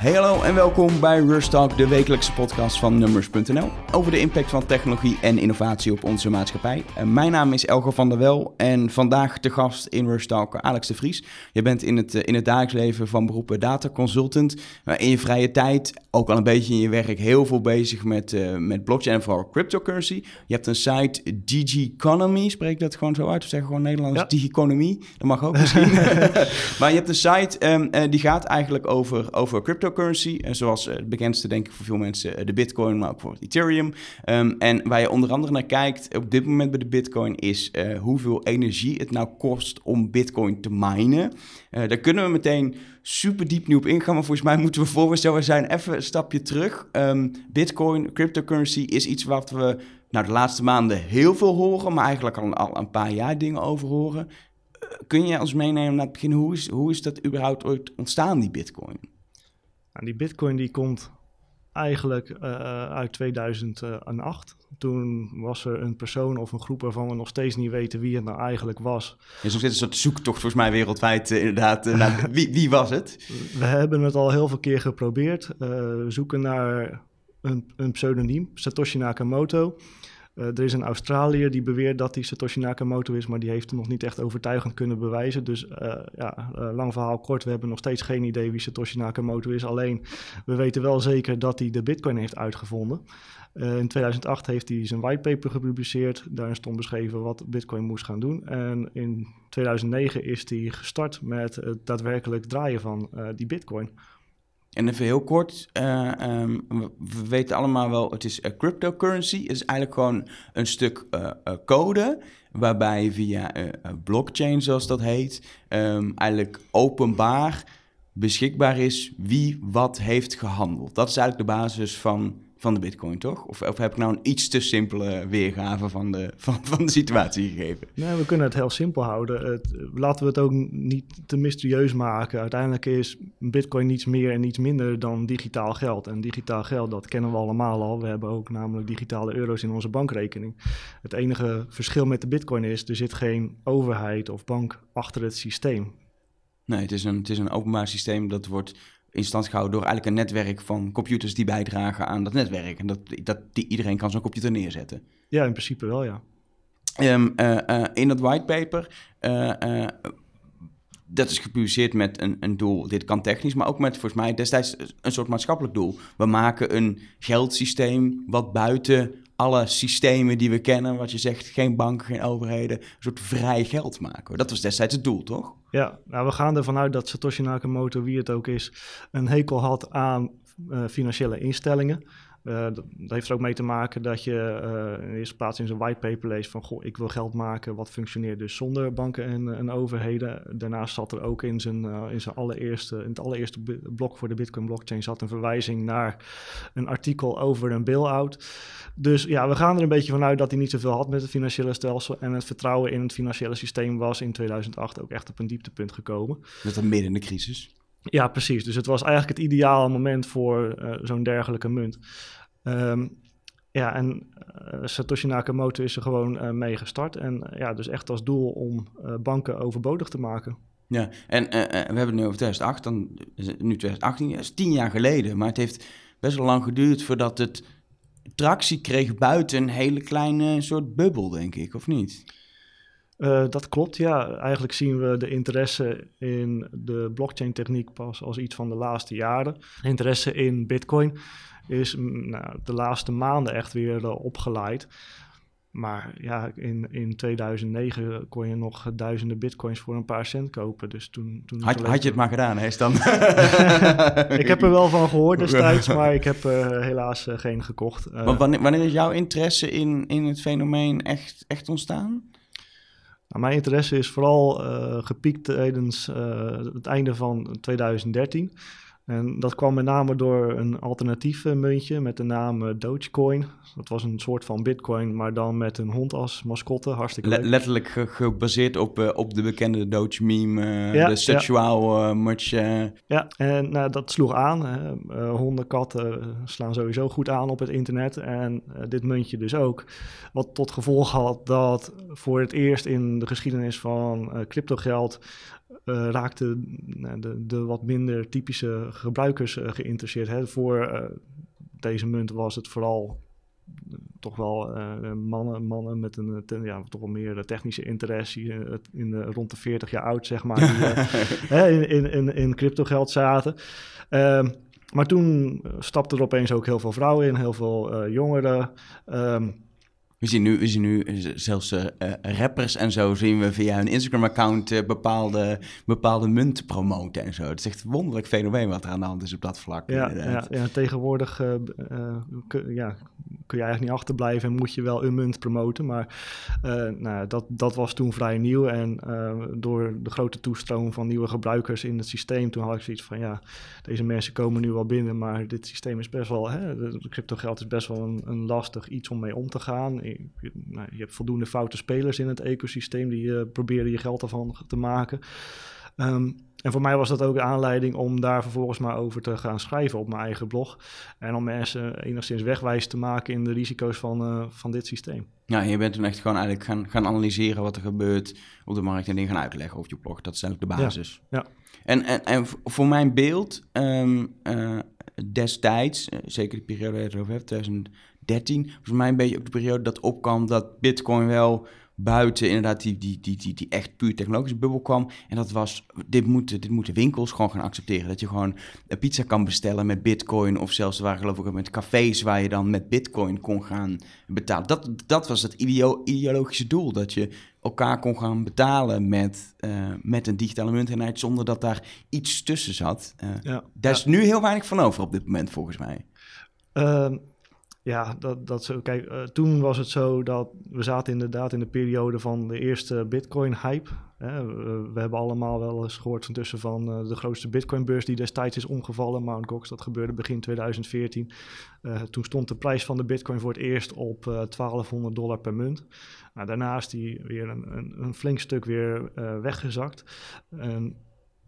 Hey hallo en welkom bij Rust Talk, de wekelijkse podcast van Numbers.nl over de impact van technologie en innovatie op onze maatschappij. Uh, mijn naam is Elger van der Wel en vandaag de gast in Rust Talk Alex de Vries. Je bent in het, uh, in het dagelijks leven van beroep data consultant. In je vrije tijd, ook al een beetje in je werk, heel veel bezig met, met blockchain en vooral cryptocurrency. Je hebt een site Digiconomy, spreek ik dat gewoon zo uit? Of zeg gewoon Nederlands ja. Digiconomy? Dat mag ook misschien. maar je hebt een site um, die gaat eigenlijk over, over crypto cryptocurrency. En zoals het bekendste, denk ik, voor veel mensen eh, de Bitcoin, maar ook voor Ethereum. Um, en waar je onder andere naar kijkt op dit moment bij de Bitcoin is uh, hoeveel energie het nou kost om Bitcoin te minen. Daar kunnen we meteen super diep nu op ingaan. Maar volgens mij moeten we voor we zo zijn even een stapje terug. Um, Bitcoin, cryptocurrency is iets wat we nou, de laatste maanden heel veel horen, maar eigenlijk al, al een paar jaar dingen over horen. Kun je ons meenemen naar het begin? Hoe is, hoe is dat überhaupt ooit ontstaan, die Bitcoin? Nou, die bitcoin die komt eigenlijk uh, uit 2008. Toen was er een persoon of een groep waarvan we nog steeds niet weten wie het nou eigenlijk was. Er is een soort zoektocht volgens mij wereldwijd uh, inderdaad. Uh, naar wie, wie, was het? We hebben het al heel veel keer geprobeerd. we zoeken naar een, een pseudoniem, Satoshi Nakamoto. Uh, er is een Australiër die beweert dat hij Satoshi Nakamoto is, maar die heeft het nog niet echt overtuigend kunnen bewijzen. Dus uh, ja, uh, lang verhaal kort, we hebben nog steeds geen idee wie Satoshi Nakamoto is. Alleen, we weten wel zeker dat hij de bitcoin heeft uitgevonden. in 2008 heeft hij zijn whitepaper gepubliceerd. Daarin stond beschreven wat bitcoin moest gaan doen. En in 2009 is hij gestart met het daadwerkelijk draaien van die bitcoin. En even heel kort, uh, um, we weten allemaal wel, het is uh, cryptocurrency. Het is eigenlijk gewoon een stuk uh, code waarbij via blockchain, zoals dat heet, um, eigenlijk openbaar beschikbaar is wie wat heeft gehandeld. Dat is eigenlijk de basis van van de bitcoin, toch? Of, of, heb ik nou een iets te simpele weergave van de, van, van de situatie gegeven? Nee, we kunnen het heel simpel houden. Het, laten we het ook niet te mysterieus maken. Uiteindelijk is bitcoin niets meer en niets minder dan digitaal geld. En digitaal geld, dat kennen we allemaal al. We hebben ook namelijk digitale euro's in onze bankrekening. Het enige verschil met de bitcoin is, er zit geen overheid of bank achter het systeem. Nee, het is een, het is een openbaar systeem dat wordt in stand gehouden door eigenlijk een netwerk van computers die bijdragen aan dat netwerk. En dat, dat die, iedereen kan zo'n computer neerzetten. Ja, in principe wel, ja. Um, uh, uh, in dat whitepaper, uh, dat is gepubliceerd met een, een doel. Dit kan technisch, maar ook met volgens mij destijds een soort maatschappelijk doel. We maken een geldsysteem wat buiten alle systemen die we kennen, wat je zegt, geen banken, geen overheden, een soort vrij geld maken. Dat was destijds het doel, toch? Ja, nou, we gaan ervan uit dat Satoshi Nakamoto, wie het ook is, een hekel had aan uh, financiële instellingen. Uh, dat, heeft er ook mee te maken dat je uh, in de eerste plaats in zijn whitepaper leest van... goh, ik wil geld maken wat functioneert dus zonder banken en, en overheden. Daarnaast zat er ook in, zijn, uh, in, zijn allereerste, in het allereerste blok voor de Bitcoin blockchain... zat een verwijzing naar een artikel over een bail-out. Dus ja, we gaan er een beetje vanuit dat hij niet zoveel had met het financiële stelsel... en het vertrouwen in het financiële systeem was in 2008 ook echt op een dieptepunt gekomen. Met een midden in de crisis. Ja, precies. Dus het was eigenlijk het ideale moment voor uh, zo'n dergelijke munt. Um, ja, en uh, Satoshi Nakamoto is er gewoon uh, mee gestart. En ja, dus echt als doel om banken overbodig te maken. Ja, en we hebben het nu over 2008, dan nu 2018, dat is tien jaar geleden. Maar het heeft best wel lang geduurd voordat het tractie kreeg buiten een hele kleine soort bubbel, denk ik, of niet? Uh, dat klopt, ja. Eigenlijk zien we de interesse in de blockchain-techniek pas als iets van de laatste jaren. Interesse in Bitcoin is mm, nou, de laatste maanden echt weer uh, opgeleid. Maar ja, in, in 2009 kon je nog duizenden bitcoins voor een paar cent kopen. Dus toen, toen had, had je het maar gedaan, hè, dan? ik heb er wel van gehoord destijds, maar ik heb uh, helaas uh, geen gekocht. Uh, wanneer, wanneer is jouw interesse in, in het fenomeen echt, echt ontstaan? Nou, mijn interesse is vooral uh, gepiekt tijdens uh, het einde van 2013. En dat kwam met name door een alternatief muntje met de naam uh, Dogecoin. Dat was een soort van bitcoin, maar dan met een hond als mascotte. Hartstikke Le letterlijk ge gebaseerd op, uh, op de bekende Doge meme, uh, ja, de sexual ja. much. Ja, en nou, dat sloeg aan. honden, katten slaan sowieso goed aan op het internet. En dit muntje dus ook. Wat tot gevolg had dat voor het eerst in de geschiedenis van cryptogeld raakten de, de, wat minder typische gebruikers geïnteresseerd. Hè. Voor deze munt was het vooral toch wel mannen, mannen met een ja, toch wel meer technische interesse in, rond de 40 jaar oud, zeg maar, die in, in, in crypto geld zaten. Ehm, maar toen stapten er opeens ook heel veel vrouwen in, heel veel jongeren. Ehm, we zien nu, we zien nu zelfs uh, rappers en zo zien we via hun Instagram-account uh, bepaalde, bepaalde munten promoten en zo. Het is echt een wonderlijk fenomeen wat er aan de hand is op dat vlak. Ja, ja, ja, tegenwoordig ja, kun je eigenlijk niet achterblijven en moet je wel een munt promoten. Maar nou, dat, dat was toen vrij nieuw en door de grote toestroom van nieuwe gebruikers in het systeem, toen had ik zoiets van ja, deze mensen komen nu wel binnen, maar dit systeem is best wel, hè, crypto geld is best wel een, een lastig iets om mee om te gaan je, nou, je hebt voldoende foute spelers in het ecosysteem die uh, proberen je geld ervan te maken. Ehm, en voor mij was dat ook de aanleiding om daar vervolgens maar over te gaan schrijven op mijn eigen blog. En om mensen enigszins wegwijs te maken in de risico's van, uh, van dit systeem. Ja, je bent toen echt gewoon eigenlijk gaan, gaan analyseren wat er gebeurt op de markt en dingen gaan uitleggen op je blog. Dat is eigenlijk de basis. Ja. En, en, en voor mijn beeld, um, uh, destijds, zeker de periode waar je het over hebt, 2000 13 was mij een beetje ook de periode dat opkwam dat Bitcoin wel buiten inderdaad die, die, die, die, die echt puur technologische bubbel kwam. En dat was, dit moeten, dit moeten winkels gewoon gaan accepteren. Dat je gewoon een pizza kan bestellen met bitcoin. Of zelfs waar geloof ik met cafés waar je dan met bitcoin kon gaan betalen. Dat, dat was het ideologische doel. Dat je elkaar kon gaan betalen met, uh, met een digitale munteenheid zonder dat daar iets tussen zat. Uh, ja, daar is nu heel weinig van over op dit moment volgens mij. Uh, ja, dat, dat zo. Kijk, uh, toen was het zo dat we zaten inderdaad in de periode van de eerste Bitcoin-hype. We, we, hebben allemaal wel eens gehoord van tussen van uh, de grootste Bitcoin-beurs die destijds is omgevallen. Mount Gox, dat gebeurde begin 2014. Uh, eh, toen stond de prijs van de Bitcoin voor het eerst op 1200 dollar per munt. Nou, daarna is die weer een, een, een flink stuk weer weggezakt.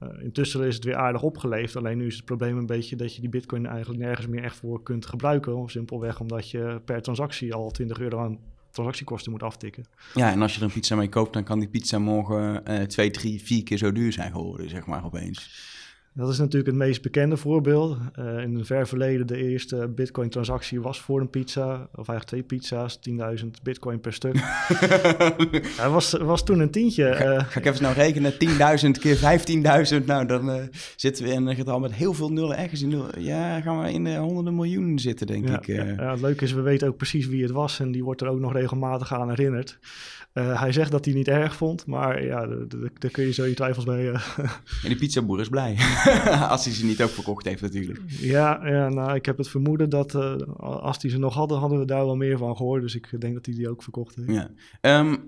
Uh, intussen is het weer aardig opgeleefd. Alleen nu is het probleem een beetje dat je die bitcoin eigenlijk nergens meer echt voor kunt gebruiken. Simpelweg omdat je per transactie al 20 euro aan transactiekosten moet aftikken. Ja, en als je er een pizza mee koopt, dan kan die pizza morgen uh, twee, drie, vier keer zo duur zijn geworden, zeg maar opeens. Dat is natuurlijk het meest bekende voorbeeld. Uh, in het ver verleden de eerste bitcoin-transactie was voor een pizza, of eigenlijk twee pizza's, 10.000 bitcoin per stuk. Hij was, was toen een tientje. Ga, uh, ga ik even nou rekenen, 10.000 keer 15.000, nou dan uh, zitten we in een getal met heel veel nullen ergens in nul. Ja, gaan we in de honderden miljoenen zitten, denk ja, ik. Ja, het leuke is, we weten ook precies wie het was en die wordt er ook nog regelmatig aan herinnerd. Uh, hij zegt dat hij niet erg vond, maar ja, daar kun je zo je twijfels bij. Uh. En de pizzaboer is blij, als hij ze niet ook verkocht heeft natuurlijk. Ja, ja nou, ik heb het vermoeden dat uh, als hij ze nog hadden, hadden we daar wel meer van gehoord. Dus ik denk dat hij die ook verkocht heeft. Ja. Um,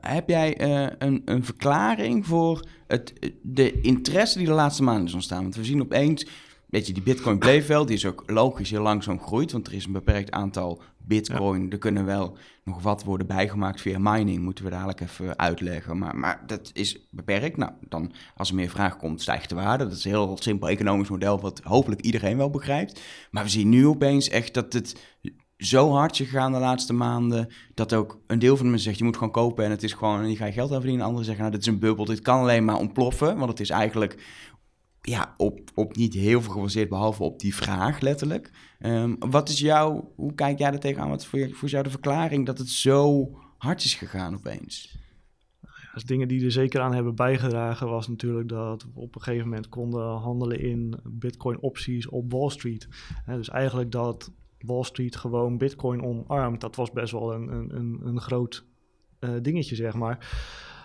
heb jij een, een verklaring voor het, de interesse die de laatste maanden is ontstaan? Want we zien opeens Weet je, die bitcoin bleef wel. Die is ook logisch heel langzaam groeit, want er is een beperkt aantal bitcoin. Er kunnen wel nog wat worden bijgemaakt via mining, moeten we dadelijk even uitleggen. Maar, maar dat is beperkt. Nou, dan als er meer vraag komt, stijgt de waarde. Dat is een heel simpel economisch model, wat hopelijk iedereen wel begrijpt. Maar we zien nu opeens echt dat het zo hard is gegaan de laatste maanden, dat ook een deel van de mensen zegt, je moet gewoon kopen en het is gewoon, en je gaat geld aan verdienen. Anderen zeggen, nou, dit is een bubbel, dit kan alleen maar ontploffen, want het is eigenlijk ja, op, op niet heel veel gebaseerd, behalve op die vraag letterlijk. Ehm, wat is jouw, hoe kijk jij er tegenaan? Wat is voor, voor jou de verklaring dat het zo hard is gegaan opeens? Als dingen die er zeker aan hebben bijgedragen was natuurlijk dat we op een gegeven moment konden handelen in bitcoin opties op Wall Street. dus eigenlijk dat Wall Street gewoon bitcoin omarmt, dat was best wel een, een, een groot uh, dingetje zeg maar.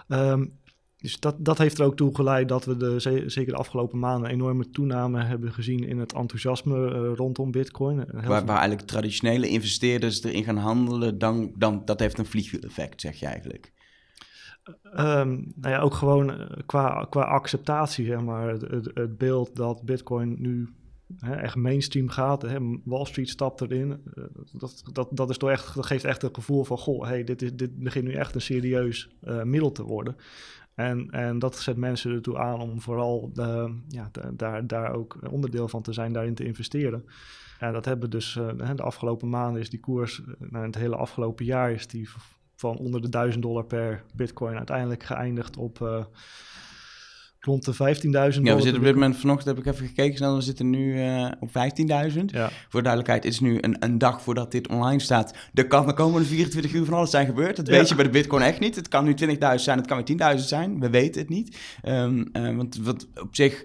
Um, dus dat, dat heeft er ook toe geleid dat we de, zeker de afgelopen maanden een enorme toename hebben gezien in het enthousiasme uh, rondom Bitcoin. Waar, waar, eigenlijk traditionele investeerders erin gaan handelen, dan, dan dat heeft een vliegwiel-effect, zeg je eigenlijk. Um, nou ja, ook gewoon eh, qua, qua acceptatie, zeg maar. Het, het, beeld dat Bitcoin nu hè, echt mainstream gaat. Hè, Wall Street stapt erin. Dat, dat, dat, is toch echt, dat geeft echt een gevoel van: goh, hey, dit, is, dit begint nu echt een serieus uh, middel te worden. En, en dat zet mensen ertoe aan om vooral de, ja, daar, daar ook onderdeel van te zijn, daarin te investeren. En dat hebben dus uh, de afgelopen maanden is die koers, uh, nou, het hele afgelopen jaar is die van onder de 1000 dollar per bitcoin uiteindelijk geëindigd op, rond de 15.000 dollar. Ja, we zitten op dit moment, vanochtend heb ik even gekeken, snel, we zitten nu uh, op 15.000. Ja. Voor duidelijkheid, het is nu een, een dag voordat dit online staat. Er kan de komende 24 uur van alles zijn gebeurd. Dat Ja. weet je bij de Bitcoin echt niet. Het kan nu 20.000 zijn, het kan weer 10.000 zijn. We weten het niet. Ehm, eh, want wat op zich,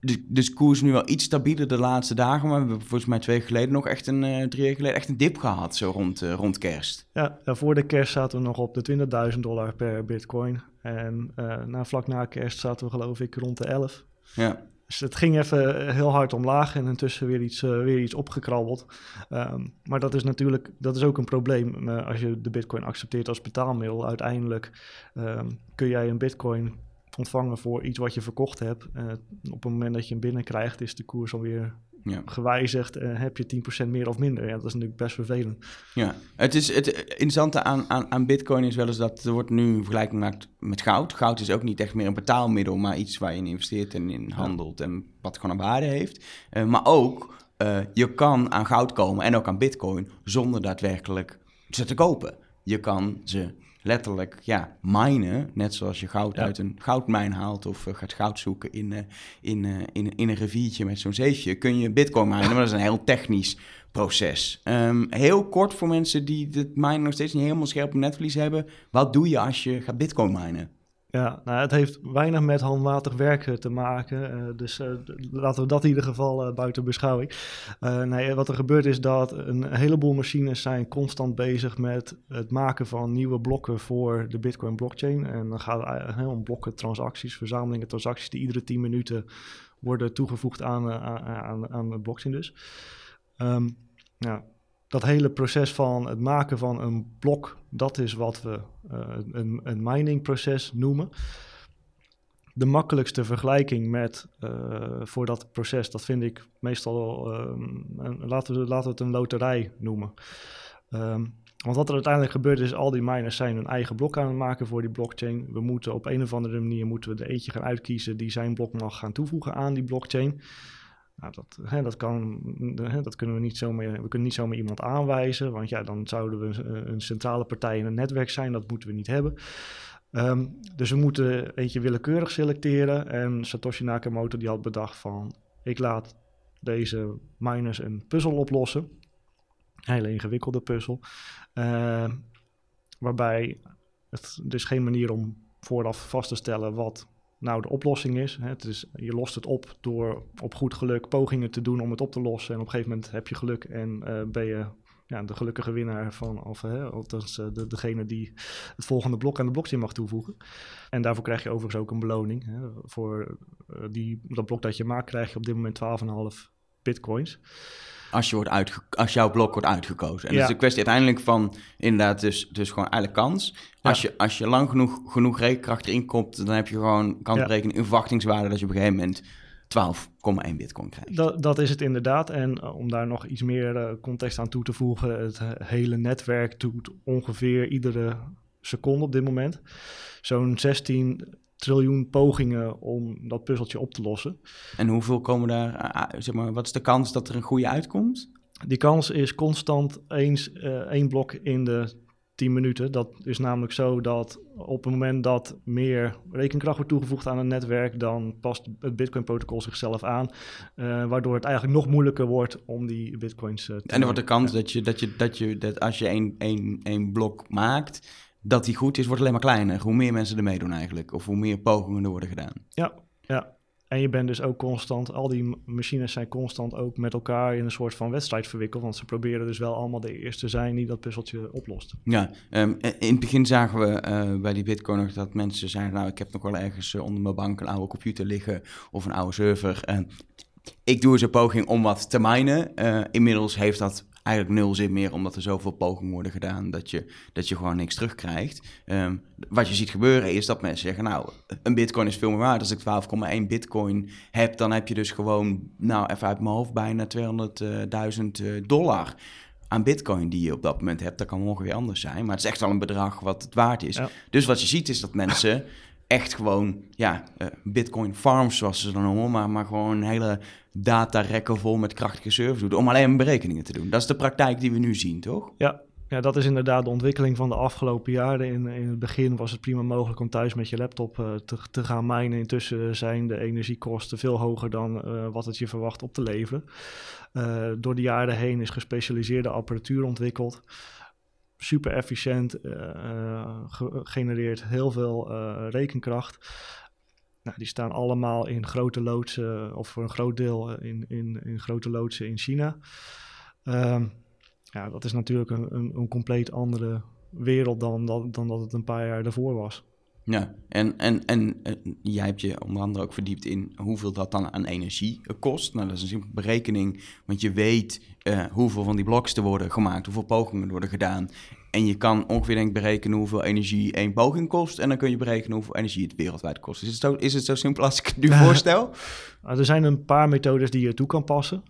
de, de koers nu wel iets stabieler de laatste dagen. Maar we hebben volgens mij twee geleden nog echt een, eh, drie weken geleden echt een dip gehad, zo rond, eh, rond kerst. Ja, ja, voor de kerst zaten we nog op de 20.000 dollar per bitcoin. En eh, na, vlak na kerst zaten we geloof ik rond de 11. Ja, Dus het ging even heel hard omlaag en intussen weer iets, weer iets opgekrabbeld. Ehm, maar dat is natuurlijk dat is ook een probleem als je de bitcoin accepteert als betaalmiddel. Uiteindelijk ehm, kun jij een bitcoin ontvangen voor iets wat je verkocht hebt. Eh, op het moment dat je hem binnenkrijgt is de koers alweer ja. gewijzigd. en heb je 10% meer of minder. Ja, dat is natuurlijk best vervelend. Ja, het, is, het interessante aan, aan, aan Bitcoin is wel eens dat er wordt nu een vergelijking gemaakt met goud. Goud is ook niet echt meer een betaalmiddel, maar iets waar je in investeert en in handelt en wat gewoon een waarde heeft. Eh, maar ook, eh, je kan aan goud komen en ook aan Bitcoin zonder daadwerkelijk ze te kopen. Je kan ze letterlijk ja, minen, net zoals je goud Ja. uit een goudmijn haalt of eh, gaat goud zoeken in, eh, in, eh, in, in een riviertje met zo'n zeefje, kun je bitcoin minen, maar dat is een heel technisch proces. Ehm, heel kort voor mensen die het minen nog steeds niet helemaal scherp op netvlies hebben, wat doe je als je gaat bitcoin minen? Ja, nou, het heeft weinig met handmatig werken te maken. eh, dus eh, laten we dat in ieder geval eh, buiten beschouwing. Nee, wat er gebeurt is dat een heleboel machines zijn constant bezig met het maken van nieuwe blokken voor de Bitcoin blockchain. En dan gaat het om blokken transacties, verzamelingen transacties die iedere 10 minuten worden toegevoegd aan, aan, aan, aan de blockchain dus. Ehm, nou, dat hele proces van het maken van een blok, dat is wat we eh, een, een miningproces noemen. De makkelijkste vergelijking met eh, voor dat proces, dat vind ik meestal, een- laten, we, laten we het een loterij noemen. Ehm, want wat er uiteindelijk gebeurt is, al die miners zijn hun eigen blok aan het maken voor die blockchain. We moeten op een of andere manier moeten we er eentje gaan uitkiezen die zijn blok mag gaan toevoegen aan die blockchain. Nou, dat, hè, dat, kan, hè, dat kunnen we niet zomaar, we kunnen niet zomaar iemand aanwijzen, want ja, dan zouden we een, een centrale partij in een netwerk zijn, dat moeten we niet hebben. Ehm, dus we moeten eentje willekeurig selecteren en Satoshi Nakamoto die had bedacht van, ik laat deze miners een puzzel oplossen, een hele ingewikkelde puzzel, Ehm, waarbij het, er is geen manier om vooraf vast te stellen wat nou de oplossing is. Het is. Je lost het op door op goed geluk pogingen te doen om het op te lossen. En op een gegeven moment heb je geluk en eh, ben je ja, de gelukkige winnaar van, of hè, althans eh, de, degene die het volgende blok aan de blockchain mag toevoegen. En daarvoor krijg je overigens ook een beloning. Hè. Voor eh, die, dat blok dat je maakt krijg je op dit moment 12,5 bitcoins. Als, je wordt uitge- als jouw blok wordt uitgekozen. En Ja. dat is een kwestie uiteindelijk van inderdaad dus, dus gewoon eigenlijk kans. Als, je, als je lang genoeg, genoeg rekenkracht erin komt, dan heb je gewoon kansberekening een verwachtingswaarde dat je op een gegeven moment 12,1 bitcoin krijgt. Dat, dat is het inderdaad. En eh, om daar nog iets meer eh, context aan toe te voegen, het he- hele netwerk doet ongeveer iedere seconde op dit moment zo'n 16 triljoen pogingen om dat puzzeltje op te lossen. En hoeveel komen daar, ah, ah, zeg maar, wat is de kans dat er een goede uitkomt? Die kans is constant eens eh, één blok in de 10 minuten. Dat is namelijk zo dat op het moment dat meer rekenkracht wordt toegevoegd aan een netwerk, dan past het Bitcoin-protocol zichzelf aan, eh, waardoor het eigenlijk nog moeilijker wordt om die Bitcoins eh, te En er wordt de kans Ja. dat, je, dat, je, dat, je, dat als je één, één, één blok maakt, dat die goed is, wordt alleen maar kleiner. Hoe meer mensen er meedoen eigenlijk. Of hoe meer pogingen er worden gedaan. Ja, ja. En je bent dus ook constant, al die machines zijn constant ook met elkaar in een soort van wedstrijd verwikkeld. Want ze proberen dus wel allemaal de eerste te zijn die dat puzzeltje oplost. Ja, ehm, in het begin zagen we eh, bij die Bitcoin nog dat mensen zeiden: Nou, ik heb nog wel ergens eh, onder mijn bank een oude computer liggen of een oude server. Eh, ik doe eens een poging om wat te minen. Eh, inmiddels heeft dat eigenlijk nul zin meer, omdat er zoveel pogingen worden gedaan dat je, dat je gewoon niks terugkrijgt. Ehm, wat je ziet gebeuren is dat mensen zeggen: Nou, een Bitcoin is veel meer waard. Als ik 12,1 Bitcoin heb, dan heb je dus gewoon, nou even uit mijn hoofd, bijna 200.000 eh, dollar aan bitcoin die je op dat moment hebt. Dat kan morgen weer anders zijn. Maar het is echt wel een bedrag wat het waard is. Ja. Dus wat je ziet is dat mensen echt gewoon, ja, eh, bitcoin farms zoals ze dan noemen, maar, maar gewoon een hele datarekken vol met krachtige servers doen. Om alleen berekeningen te doen. Dat is de praktijk die we nu zien, toch? Ja, Ja, dat is inderdaad de ontwikkeling van de afgelopen jaren. In, in het begin was het prima mogelijk om thuis met je laptop uh, te, te, gaan minen. Intussen zijn de energiekosten veel hoger dan uh, wat het je verwacht op te leveren. Door de jaren heen is gespecialiseerde apparatuur ontwikkeld. Super efficiënt, genereert heel veel rekenkracht. Nou, die staan allemaal in grote loodsen, of voor een groot deel in, in, in grote loodsen in China. Um, ja, dat is natuurlijk een, een, een compleet andere wereld dan, dan, dan dat het een paar jaar daarvoor was. Ja, en, en, en, jij hebt je onder andere ook verdiept in hoeveel dat dan aan energie kost. Nou, dat is een simpele berekening, want je weet uh, hoeveel van die bloks er worden gemaakt, hoeveel pogingen er worden gedaan. En je kan ongeveer denk berekenen hoeveel energie één poging kost. En dan kun je berekenen hoeveel energie het wereldwijd kost. Is het zo, is het zo simpel als ik het nu voorstel? Nou, er zijn een paar methodes die je toe kan passen.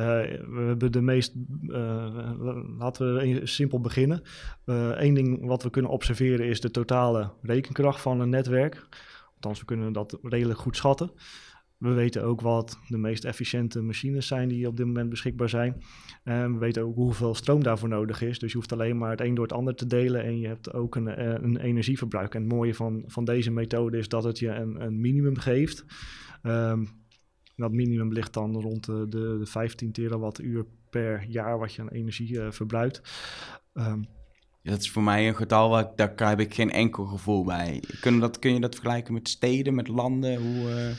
Uh, we hebben de meest, uh, laten we simpel beginnen. Eén uh, ding wat we kunnen observeren is de totale rekenkracht van een netwerk. Althans, we kunnen dat redelijk goed schatten. We weten ook wat de meest efficiënte machines zijn die op dit moment beschikbaar zijn. We weten ook hoeveel stroom daarvoor nodig is. Dus je hoeft alleen maar het een door het ander te delen en je hebt ook een, een energieverbruik. En het mooie van, van deze methode is dat het je een, een minimum geeft. Um, dat minimum ligt dan rond de, de, de 15 terawattuur per jaar wat je aan energie uh, verbruikt. Um, dat is voor mij een getal, waar, daar heb ik geen enkel gevoel bij. Kun, dat, kun je dat vergelijken met steden, met landen? Hoe, uh...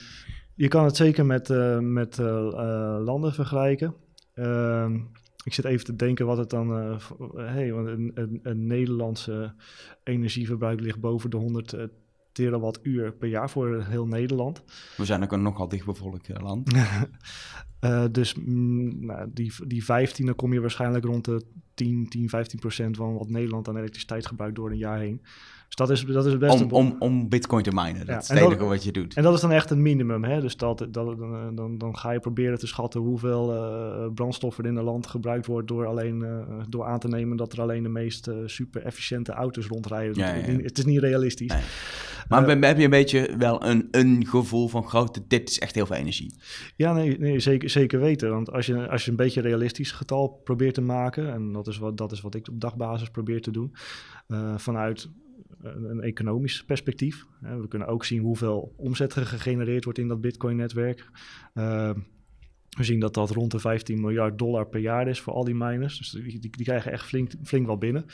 Je kan het zeker met, uh, met landen vergelijken. Ehm, ik zit even te denken wat het dan. Hey, want een, een, een, Nederlandse energieverbruik ligt boven de 100 terawattuur per jaar voor heel Nederland. We zijn ook een nogal dichtbevolkt eh, land. uh, dus mm, nou, die, die 15, dan kom je waarschijnlijk rond de 10, 10, 15 procent van wat Nederland aan elektriciteit gebruikt door een jaar heen. Dus dat is, dat is best om, om, om bitcoin te minen, dat is het enige wat je doet. En dat is dan echt een minimum. Hè? Dus dat, dat, dan, dan, dan ga je proberen te schatten hoeveel uh, brandstoffen in een land gebruikt wordt door, alleen, uh, door aan te nemen dat er alleen de meest uh, super efficiënte auto's rondrijden. Ja, ja. Het is niet realistisch. Nee. Maar heb je een beetje wel een, een gevoel van grote, dit is echt heel veel energie? Ja, nee, nee zeker, zeker weten. Want als je, als je een beetje een realistisch getal probeert te maken, en dat is wat, dat is wat ik op dagbasis probeer te doen, vanuit een, een economisch perspectief. we kunnen ook zien hoeveel omzet er gegenereerd wordt in dat Bitcoin-netwerk. Uh, we zien dat dat rond de 15 miljard dollar per jaar is voor al die miners. Dus die, die, die krijgen echt flink, flink wel binnen.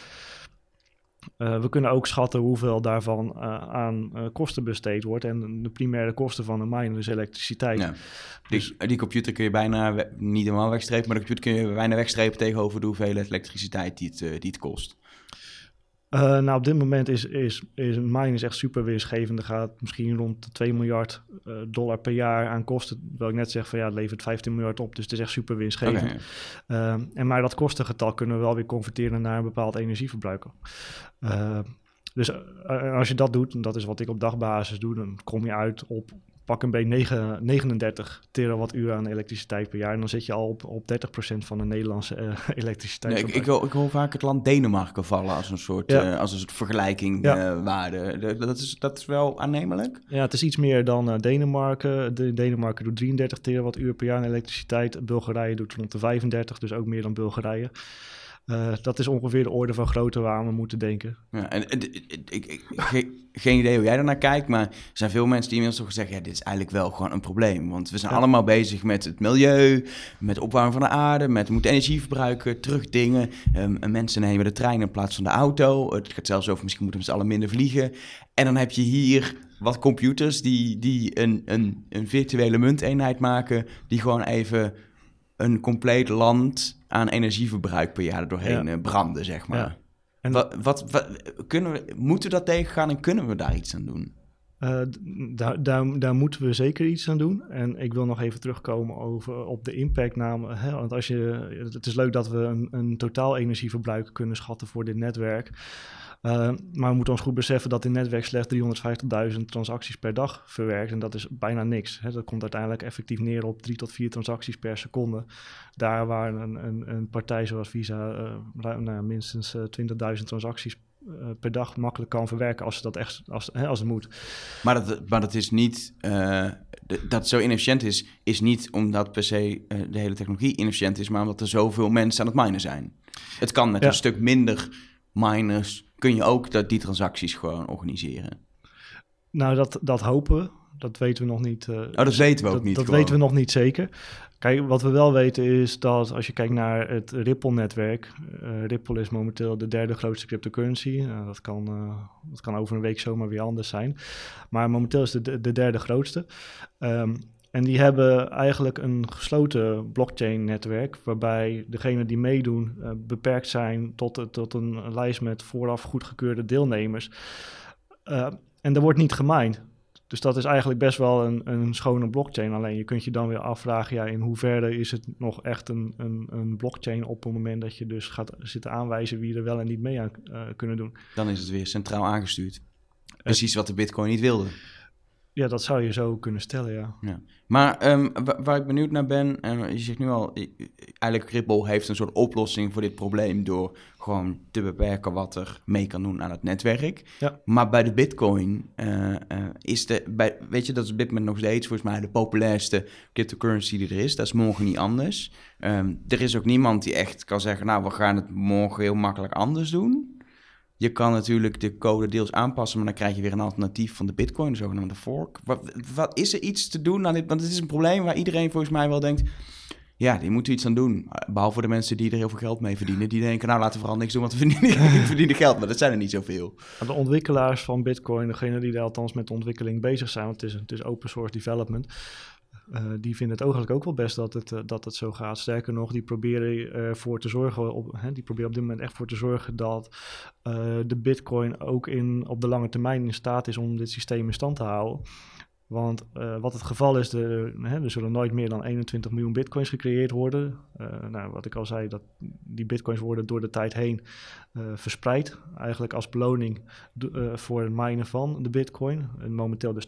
Uh, we kunnen ook schatten hoeveel daarvan uh, aan uh, kosten besteed wordt. En de primaire kosten van een miner is elektriciteit. Ja. Die, dus, die computer kun je bijna, niet helemaal wegstrepen, maar de computer kun je bijna wegstrepen tegenover de hoeveelheid elektriciteit die het, die het kost. Uh, nou, op dit moment is, is, is mine is echt super winstgevend. Er gaat misschien rond de 2 miljard uh, dollar per jaar aan kosten. Terwijl ik net zeg van ja, het levert 15 miljard op. Dus het is echt super winstgevend. Okay, uh, en maar dat kostengetal kunnen we wel weer converteren naar een bepaald energieverbruik. dus als je dat doet, en dat is wat ik op dagbasis doe, dan kom je uit op pak een beetje 39 terawattuur aan elektriciteit per jaar. En dan zit je al op, op 30% van de Nederlandse uh, elektriciteit. Nee, ik, ik, hoor, ik, hoor, vaak het land Denemarken vallen als een soort, ja. uh, als een soort vergelijking ja. uh, waarde. Dat is, dat is wel aannemelijk? Ja, het is iets meer dan Denemarken. De, Denemarken doet 33 terawattuur per jaar aan elektriciteit. Bulgarije doet rond de 35, dus ook meer dan Bulgarije. Uh, dat is ongeveer de orde van grootte waar we moeten denken. Ja, en, en ik, ik, geen idee hoe jij daarnaar kijkt, maar er zijn veel mensen die inmiddels toch zeggen: ja, dit is eigenlijk wel gewoon een probleem. Want we zijn ja. allemaal bezig met het milieu, met de opwarming van de aarde, met we moeten energie verbruiken, terugdingen. Um, mensen nemen de trein in plaats van de auto. Het gaat zelfs over misschien moeten we z'n allen minder vliegen. En dan heb je hier wat computers die, die een, een, een virtuele munteenheid maken, die gewoon even een compleet land aan energieverbruik per jaar doorheen ja. Eh, branden, zeg maar. Ja. En wat, wat, wat, kunnen we, moeten we dat tegengaan en kunnen we daar iets aan doen? Uh, daar, daar, daar moeten we zeker iets aan doen. En ik wil nog even terugkomen over, op de impact. Namelijk, hè, want als je, het is leuk dat we een, een totaal energieverbruik kunnen schatten voor dit netwerk. Uh, maar we moeten ons goed beseffen dat in netwerk slechts 350.000 transacties per dag verwerkt. En dat is bijna niks. Hè. Dat komt uiteindelijk effectief neer op drie tot vier transacties per seconde. Daar waar een, een, een partij zoals Visa uh, nou, minstens uh, 20.000 transacties per dag makkelijk kan verwerken als, dat echt, als, hè, als het moet. Maar dat, maar dat is niet dat het zo inefficiënt is, is niet omdat per se uh, de hele technologie inefficiënt is, maar omdat er zoveel mensen aan het minen zijn. Het kan met Ja. een stuk minder miners, kun je ook dat, die transacties gewoon organiseren. Nou, dat, dat hopen we. Dat weten we nog niet. eh, Oh, dat weten we ook dat, niet. Dat gewoon. weten we nog niet zeker. Kijk, wat we wel weten is dat als je kijkt naar het Ripple-netwerk. eh, Ripple is momenteel de derde grootste cryptocurrency. Eh, dat, kan, dat kan over een week zomaar weer anders zijn. Maar momenteel is het de, de derde grootste. Ehm, en die hebben eigenlijk een gesloten blockchain-netwerk. Waarbij degenen die meedoen eh, beperkt zijn tot, tot een lijst met vooraf goedgekeurde deelnemers. Eh, en er wordt niet gemined. Dus dat is eigenlijk best wel een, een schone blockchain. Alleen je kunt je dan weer afvragen, ja, in hoeverre is het nog echt een, een, een blockchain op het moment dat je dus gaat zitten aanwijzen wie er wel en niet mee aan eh, kunnen doen. Dan is het weer centraal aangestuurd. Precies wat de Bitcoin niet wilde. Ja, dat zou je zo kunnen stellen, ja. Maar ehm, wa- waar ik benieuwd naar ben, en je zegt nu al, eigenlijk Ripple heeft een soort oplossing voor dit probleem door gewoon te beperken wat er mee kan doen aan het netwerk. Ja. Maar bij de Bitcoin eh, eh, is de, bij, weet je, dat is op dit moment nog steeds volgens mij de populairste cryptocurrency die er is. Dat is morgen niet anders. Ehm, er is ook niemand die echt kan zeggen, nou, we gaan het morgen heel makkelijk anders doen. Je kan natuurlijk de code deels aanpassen, maar dan krijg je weer een alternatief van de Bitcoin, de zogenaamde fork. Wat, wat is er iets te doen aan dit? Want het is een probleem waar iedereen volgens mij wel denkt. Ja, die moeten iets aan doen. Behalve de mensen die er heel veel geld mee verdienen. Die denken, nou laten we vooral niks doen, want we verdienen, geld. Maar dat zijn er niet zoveel. De ontwikkelaars van Bitcoin, degenen die daar althans met de ontwikkeling bezig zijn, want het is, het is open source development, eh, die vinden het eigenlijk ook wel best dat het, eh, dat het zo gaat. Sterker nog, die proberen ervoor te zorgen, op, hè, die proberen op dit moment echt voor te zorgen dat eh, de Bitcoin ook in, op de lange termijn in staat is om dit systeem in stand te houden. Want eh, wat het geval is, de, hè, er zullen nooit meer dan 21 miljoen bitcoins gecreëerd worden. Eh, nou, wat ik al zei, dat die bitcoins worden door de tijd heen eh, verspreid. Eigenlijk als beloning voor het minen van de bitcoin. En momenteel dus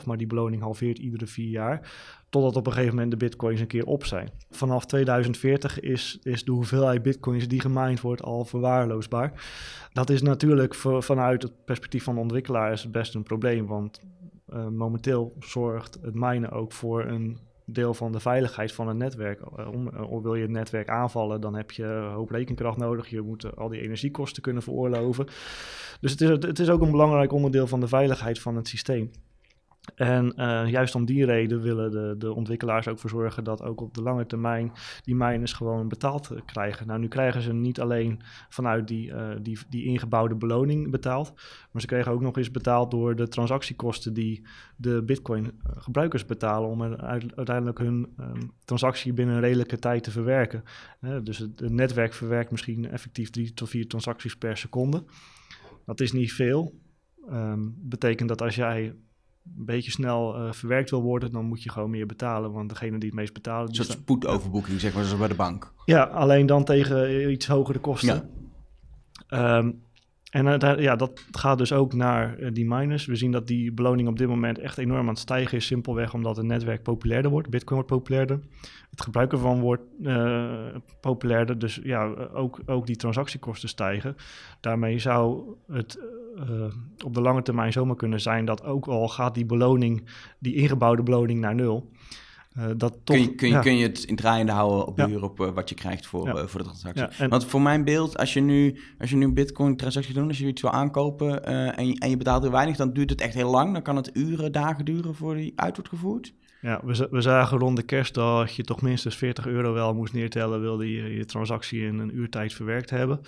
12,5, maar die beloning halveert iedere vier jaar. Totdat op een gegeven moment de bitcoins een keer op zijn. Vanaf 2040 is, is de hoeveelheid bitcoins die gemined wordt al verwaarloosbaar. Dat is natuurlijk vanuit het perspectief van de ontwikkelaar is best een probleem. Want eh, momenteel zorgt het minen ook voor een deel van de veiligheid van het netwerk. Eh, om, eh, wil je het netwerk aanvallen, dan heb je een hoop rekenkracht nodig. Je moet al die energiekosten kunnen veroorloven. Dus het is, het is ook een belangrijk onderdeel van de veiligheid van het systeem. En eh, juist om die reden willen de, de ontwikkelaars ook voor zorgen dat ook op de lange termijn die miners gewoon betaald eh, krijgen. Nou, nu krijgen ze niet alleen vanuit die, eh, die, die ingebouwde beloning betaald, maar ze kregen ook nog eens betaald door de transactiekosten die de Bitcoin-gebruikers betalen om uit- uiteindelijk hun ehm, transactie binnen een redelijke tijd te verwerken. Dus het, netwerk verwerkt misschien effectief drie tot vier transacties per seconde. Dat is niet veel. Ehm, betekent dat als jij een beetje snel eh, verwerkt wil worden, dan moet je gewoon meer betalen. Want degene die het meest betalen... Een soort spoedoverboeking, zeg maar, zoals bij de bank. ja, alleen dan tegen iets hogere kosten. Ja. Ehm, en eh, ja, dat gaat dus ook naar eh, die miners. We zien dat die beloning op dit moment echt enorm aan het stijgen is. Simpelweg omdat het netwerk populairder wordt. Bitcoin wordt populairder. Het gebruik ervan wordt eh, populairder. Dus ja, ook, ook die transactiekosten stijgen. Daarmee zou het op de lange termijn zomaar kunnen zijn dat ook al gaat die beloning, die ingebouwde beloning naar nul. Eh, dat toch, kun, je, kun, je, ja. kun je het in draaiende houden op Ja. op eh, wat je krijgt voor, Ja. eh, voor de transactie? En- Want voor mijn beeld, als je nu, als je nu een bitcoin-transactie doet, als je iets wil aankopen en, je, en je betaalt heel weinig, dan duurt het echt heel lang. Dan kan het uren, dagen duren voor die uit wordt gevoerd. Ja, we, we zagen rond de kerst dat je toch minstens 40 euro wel moest neertellen, wilde je je transactie in een uurtijd verwerkt hebben.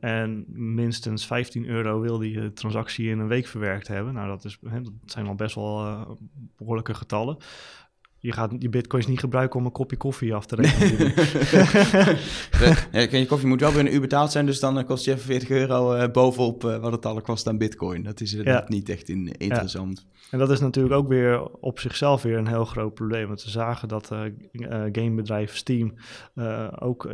En minstens 15 euro wilde je transactie in een week verwerkt hebben. Nou, dat, is, hè, dat zijn al best wel eh, behoorlijke getallen. Je gaat je bitcoins niet gebruiken om een kopje koffie af te rekenen. ja, je koffie moet wel weer een uur betaald zijn, dus dan eh, kost je even 40 euro eh, bovenop eh, wat het al kost aan bitcoin. Dat is inderdaad niet echt in, interessant. En dat is natuurlijk ook weer op zichzelf weer een heel groot probleem. Want we zagen dat gamebedrijf Steam eh, ook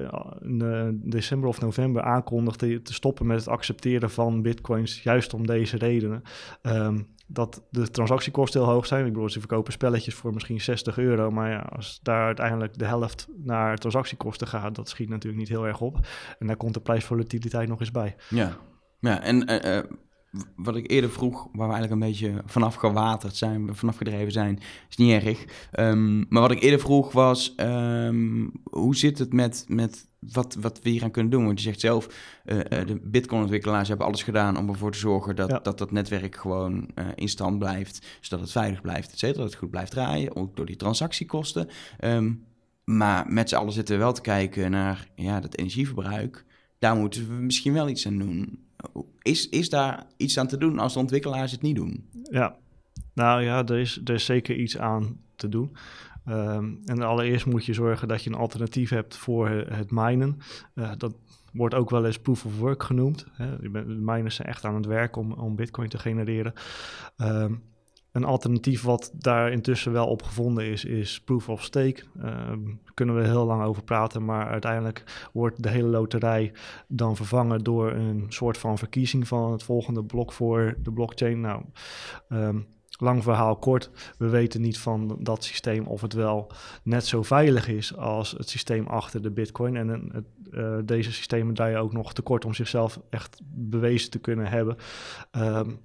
in eh, december of november aankondigde te stoppen met het accepteren van bitcoins, juist om deze redenen. Ehm, dat de transactiekosten heel hoog zijn. Ik bedoel, ze verkopen spelletjes voor misschien 60 euro. Maar ja, als daar uiteindelijk de helft naar transactiekosten gaat, dat schiet natuurlijk niet heel erg op. En daar komt de prijsvolatiliteit nog eens bij. Ja, ja en eh, wat ik eerder vroeg, waar we eigenlijk een beetje vanaf gewaterd zijn, vanaf gedreven zijn, is niet erg. Ehm, maar wat ik eerder vroeg was, ehm, hoe zit het met, met wat, wat we hier aan kunnen doen? Want je zegt zelf, uh, de Bitcoin-ontwikkelaars hebben alles gedaan om ervoor te zorgen dat dat, dat netwerk gewoon uh, in stand blijft, zodat het veilig blijft, et cetera, dat het goed blijft draaien, ook door die transactiekosten. Um, maar met z'n allen zitten we wel te kijken naar ja, dat energieverbruik. Daar moeten we misschien wel iets aan doen. Is, is daar iets aan te doen als de ontwikkelaars het niet doen? Ja, nou ja, er is, er is zeker iets aan te doen. Um, en allereerst moet je zorgen dat je een alternatief hebt voor het minen. Uh, dat wordt ook wel eens proof of work genoemd. Hè. De miners zijn echt aan het werk om, om bitcoin te genereren. Um, een alternatief wat daar intussen wel op gevonden is, is proof of stake. Daar uh, kunnen we heel lang over praten, maar uiteindelijk wordt de hele loterij dan vervangen door een soort van verkiezing van het volgende blok voor de blockchain. Nou, um, lang verhaal kort, we weten niet van dat systeem of het wel net zo veilig is als het systeem achter de Bitcoin. En uh, deze systemen draaien ook nog tekort om zichzelf echt bewezen te kunnen hebben. Um,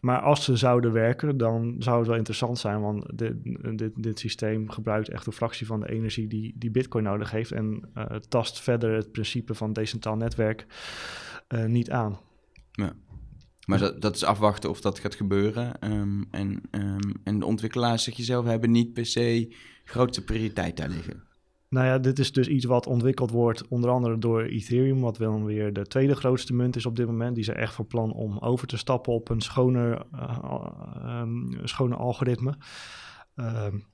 maar als ze zouden werken, dan zou het wel interessant zijn, want dit, dit, dit systeem gebruikt echt een fractie van de energie die, die Bitcoin nodig heeft en uh, tast verder het principe van decentraal netwerk uh, niet aan. Ja. Maar dat, dat is afwachten of dat gaat gebeuren. Um, en, um, en de ontwikkelaars, zeg je zelf, hebben niet per se grote prioriteit daar liggen. Nou ja, dit is dus iets wat ontwikkeld wordt onder andere door Ethereum, wat wel weer de tweede grootste munt is op dit moment. Die zijn echt van plan om over te stappen op een schoner, uh, um, schone algoritme. Um,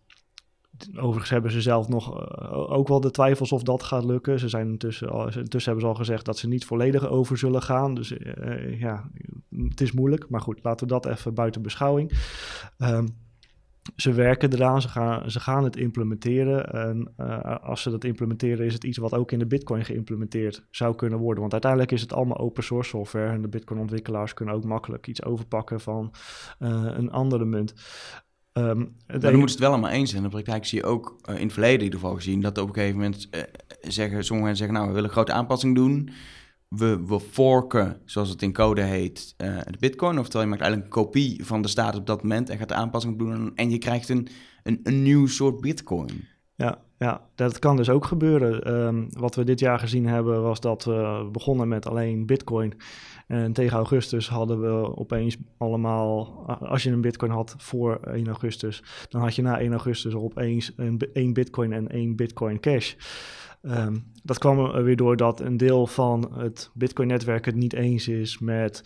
overigens hebben ze zelf nog uh, ook wel de twijfels of dat gaat lukken. Ze zijn intussen, intussen hebben ze al gezegd dat ze niet volledig over zullen gaan. Dus uh, ja, het is moeilijk. Maar goed, laten we dat even buiten beschouwing. Um, ze werken eraan, ze gaan, ze gaan het implementeren. En uh, als ze dat implementeren, is het iets wat ook in de Bitcoin geïmplementeerd zou kunnen worden. Want uiteindelijk is het allemaal open source software. En de Bitcoin-ontwikkelaars kunnen ook makkelijk iets overpakken van uh, een andere munt. Um, maar dan moet het wel allemaal eens zijn. In de praktijk zie je ook uh, in het verleden in ieder geval gezien dat op een gegeven moment zeggen, sommige mensen zeggen, nou, we willen een grote aanpassing doen we, forken, zoals het in code heet, uh, de bitcoin. Oftewel, je maakt eigenlijk een kopie van de staat op dat moment en gaat de aanpassing doen. En je krijgt een, een, een nieuw soort bitcoin. Ja, ja, dat kan dus ook gebeuren. Um, wat we dit jaar gezien hebben was dat we begonnen met alleen bitcoin. En tegen augustus hadden we opeens allemaal, als je een bitcoin had voor 1 augustus, dan had je na 1 augustus opeens een, één bitcoin en één bitcoin cash. Um, dat kwam er weer door dat een deel van het Bitcoin-netwerk het niet eens is met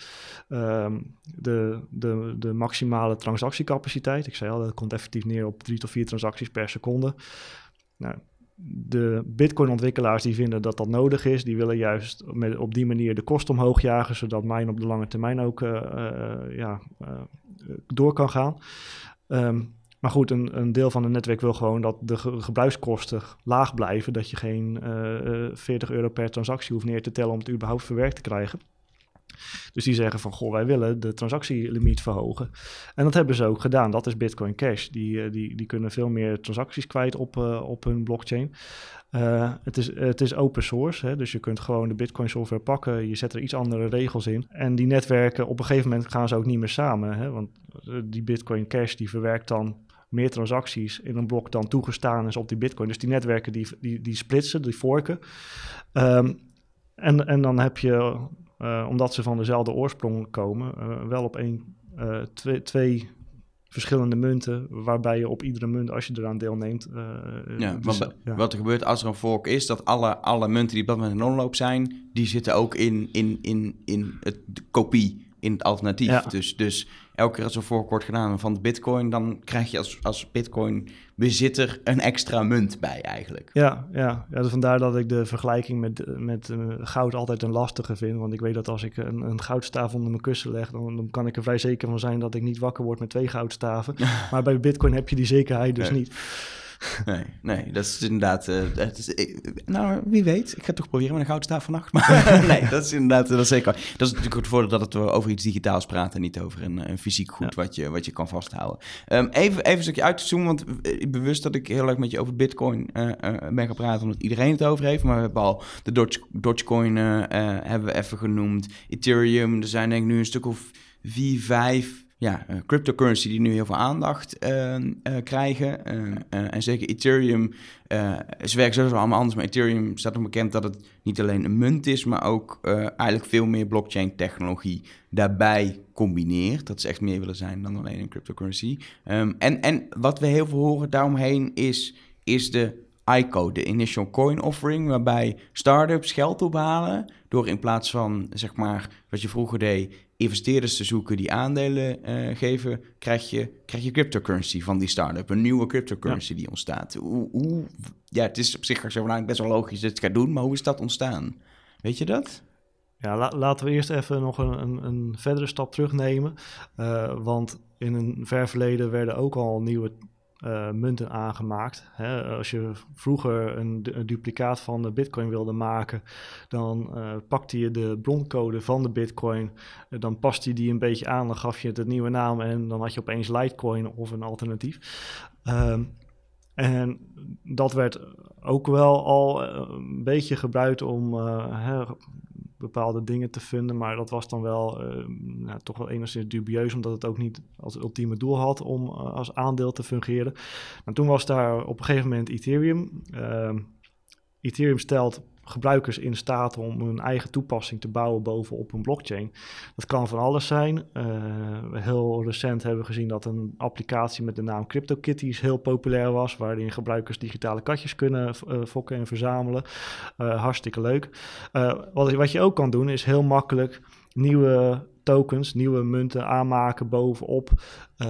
um, de, de, de maximale transactiecapaciteit. Ik zei al, dat komt effectief neer op drie tot vier transacties per seconde. Nou, de Bitcoin-ontwikkelaars die vinden dat dat nodig is, die willen juist op die manier de kosten omhoog jagen, zodat mijn op de lange termijn ook uh, uh, ja, uh, door kan gaan. Um, maar goed, een, een, deel van het netwerk wil gewoon dat de gebruikskosten laag blijven. Dat je geen uh, eh, 40 eh, euro per transactie hoeft neer te tellen om het überhaupt verwerkt te krijgen. Dus die zeggen van, goh, wij willen de transactielimiet verhogen. En dat hebben ze ook gedaan. Dat is Bitcoin Cash. Die, uh, die, die kunnen veel meer transacties kwijt op, op hun blockchain. Het, is, het is open source, hè, dus je kunt gewoon de Bitcoin software pakken. Je zet er iets andere regels in. En die netwerken, op een gegeven moment gaan ze ook niet meer samen. Hè, want die Bitcoin Cash die verwerkt dan meer transacties in een blok dan toegestaan is op die Bitcoin. Dus die netwerken die, die, die splitsen, die forken. Um, en, en dan heb je, uh, omdat ze van dezelfde oorsprong komen, uh, wel op één, uh, twee, twee verschillende munten, waarbij je op iedere munt, als je eraan deelneemt... ja, dus, want, ja, wat er gebeurt als er een fork is, dat alle, alle munten die op dat moment in omloop zijn, die zitten ook in, in, in, in het, de kopie, in het alternatief. Ja. Dus, dus elke keer als er fork wordt gedaan van de bitcoin, dan krijg je als, als bitcoin bezitter een extra munt bij eigenlijk. Ja, ja. ja dus vandaar dat ik de vergelijking met, met uh, goud altijd een lastige vind. Want ik weet dat als ik een, een goudstaaf onder mijn kussen leg, dan, dan, kan ik er vrij zeker van zijn dat ik niet wakker word met twee goudstaven. maar bij bitcoin heb je die zekerheid dus niet. Nee, nee, dat is inderdaad. Uh, dat is, nou, wie weet. Ik ga toch proberen met een goudstaaf vannacht. Maar nee, dat is inderdaad. Dat is zeker. Dat is natuurlijk het voordeel dat het over iets digitaals praten en niet over een, een fysiek goed ja. wat, je, wat je kan vasthouden. Um, even, even een stukje uit te zoomen, want ik bewust dat ik heel erg met je over Bitcoin uh, uh, ben gaan praten, omdat iedereen het over heeft. Maar we hebben al de Doge, Dogecoin hebben we even genoemd. Ethereum, er zijn denk ik nu een stuk of vier, vijf ja, uh, cryptocurrency die nu heel veel aandacht uh, uh, krijgen. en zeker Ethereum. ze werken sowieso allemaal anders, maar Ethereum staat ook bekend dat het niet alleen een munt is, maar ook eigenlijk veel meer blockchain technologie daarbij combineert. Dat ze echt meer willen zijn dan alleen een cryptocurrency. Um, en, en wat we heel veel horen daaromheen is, is de ICO, de Initial Coin Offering, waarbij startups geld ophalen door in plaats van, zeg maar, wat je vroeger deed, investeerders te zoeken die aandelen uh, geven, krijg je, krijg je cryptocurrency van die start-up. Een nieuwe cryptocurrency die ontstaat. Hoe, hoe, ja, het is op zich best wel logisch dat je het gaat doen, maar hoe is dat ontstaan? Weet je dat? Ja, laten we eerst even nog een, een, een verdere stap terugnemen. Uh, want in een ver verleden werden ook al nieuwe uh, munten aangemaakt. Hè, als je vroeger een, duplicaat van de bitcoin wilde maken, dan uh, pakte je de broncode van de bitcoin, uh, dan paste je die een beetje aan, dan gaf je het een nieuwe naam en dan had je opeens Litecoin of een alternatief. Ehm, en dat werd ook wel al een beetje gebruikt om hè, bepaalde dingen te vinden. Maar dat was dan wel uh, nou, toch wel enigszins dubieus, omdat het ook niet als ultieme doel had om uh, als aandeel te fungeren. En toen was daar op een gegeven moment Ethereum. Uh, Ethereum stelt gebruikers in staat om een eigen toepassing te bouwen bovenop een blockchain. Dat kan van alles zijn. Uh, heel recent hebben we gezien dat een applicatie met de naam CryptoKitties heel populair was, waarin gebruikers digitale katjes kunnen uh, fokken en verzamelen. Uh, hartstikke leuk. wat, wat je ook kan doen is heel makkelijk nieuwe tokens, nieuwe munten aanmaken bovenop uh,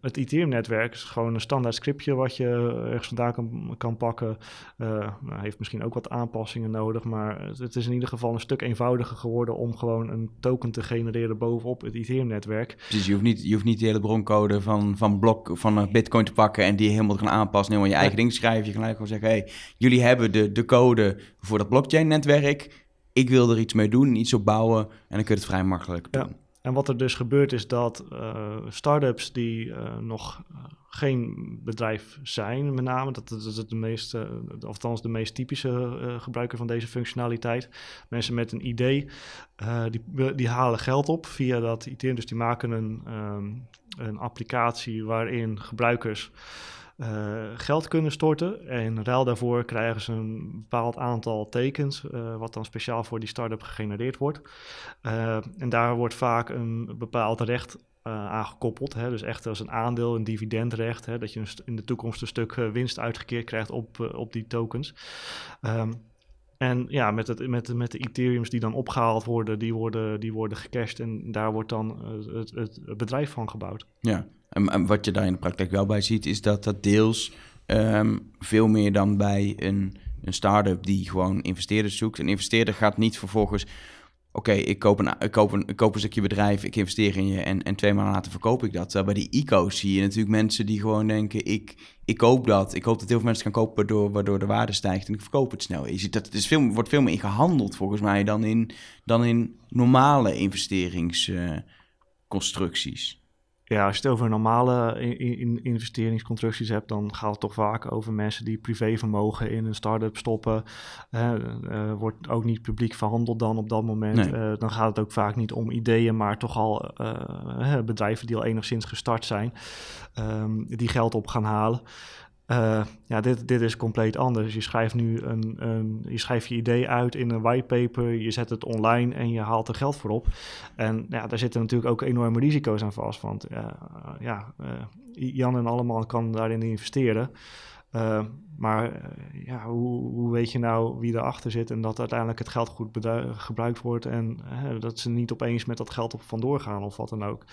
het Ethereum-netwerk. is gewoon een standaard scriptje wat je ergens vandaan kan, kan pakken. Uh, nou, heeft misschien ook wat aanpassingen nodig, maar het is in ieder geval een stuk eenvoudiger geworden om gewoon een token te genereren bovenop het Ethereum-netwerk. Dus je hoeft niet, je hoeft niet de hele broncode van, van blok van Bitcoin te pakken en die helemaal te gaan aanpassen. Helemaal je eigen ding schrijven. Je kan eigenlijk gewoon zeggen: hey, jullie hebben de, de code voor dat blockchain-netwerk ik wil er iets mee doen, iets op bouwen en dan kun je het vrij makkelijk doen. Ja. En wat er dus gebeurt is dat uh, start-ups die uh, nog uh, geen bedrijf zijn, met name, dat, is het de meest, althans de meest typische gebruiker van deze functionaliteit. Mensen met een idee, die, die halen geld op via dat Ethereum, dus die maken een, um, een applicatie waarin gebruikers uh, geld kunnen storten. En in ruil daarvoor krijgen ze een bepaald aantal tekens, uh, wat dan speciaal voor die start-up gegenereerd wordt. Uh, en daar wordt vaak een bepaald recht aangekoppeld. Hè? Dus echt als een aandeel, een dividendrecht, hè? dat je in de toekomst een stuk winst uitgekeerd krijgt op, op die tokens. Um, en ja, met, het, met, met de Ethereums die dan opgehaald worden, die worden, die worden gecashed en daar wordt dan het, het bedrijf van gebouwd. Ja, en, wat je daar in de praktijk wel bij ziet, is dat dat deels um, veel meer dan bij een, een start-up die gewoon investeerders zoekt. Een investeerder gaat niet vervolgens oké, ik, koop een, ik, koop ik koop een stukje bedrijf, ik investeer in je en, en twee maanden later verkoop ik dat. bij die ICO's zie je natuurlijk mensen die gewoon denken, ik, ik koop dat. Ik hoop dat heel veel mensen gaan kopen door, waardoor de waarde stijgt en ik verkoop het snel. Je ziet dat het is veel, wordt veel meer in gehandeld volgens mij dan in, dan in normale investeringsconstructies. Ja, als je het over normale in, investeringsconstructies hebt, dan gaat het toch vaak over mensen die privévermogen in een start-up stoppen. Uh, wordt ook niet publiek verhandeld dan op dat moment. Uh, dan gaat het ook vaak niet om ideeën, maar toch al uh, bedrijven die al enigszins gestart zijn, um, die geld op gaan halen. Uh, ja, dit, dit is compleet anders. Je schrijft nu een, je schrijft je idee uit in een whitepaper, je zet het online en je haalt er geld voor op. En ja, daar zitten natuurlijk ook enorme risico's aan vast. Want uh, ja, uh, Jan en allemaal kan daarin investeren. Maar ja, hoe, hoe weet je nou wie erachter zit en dat uiteindelijk het geld goed gebruikt wordt en dat ze niet opeens met dat geld op vandoor gaan of wat dan ook.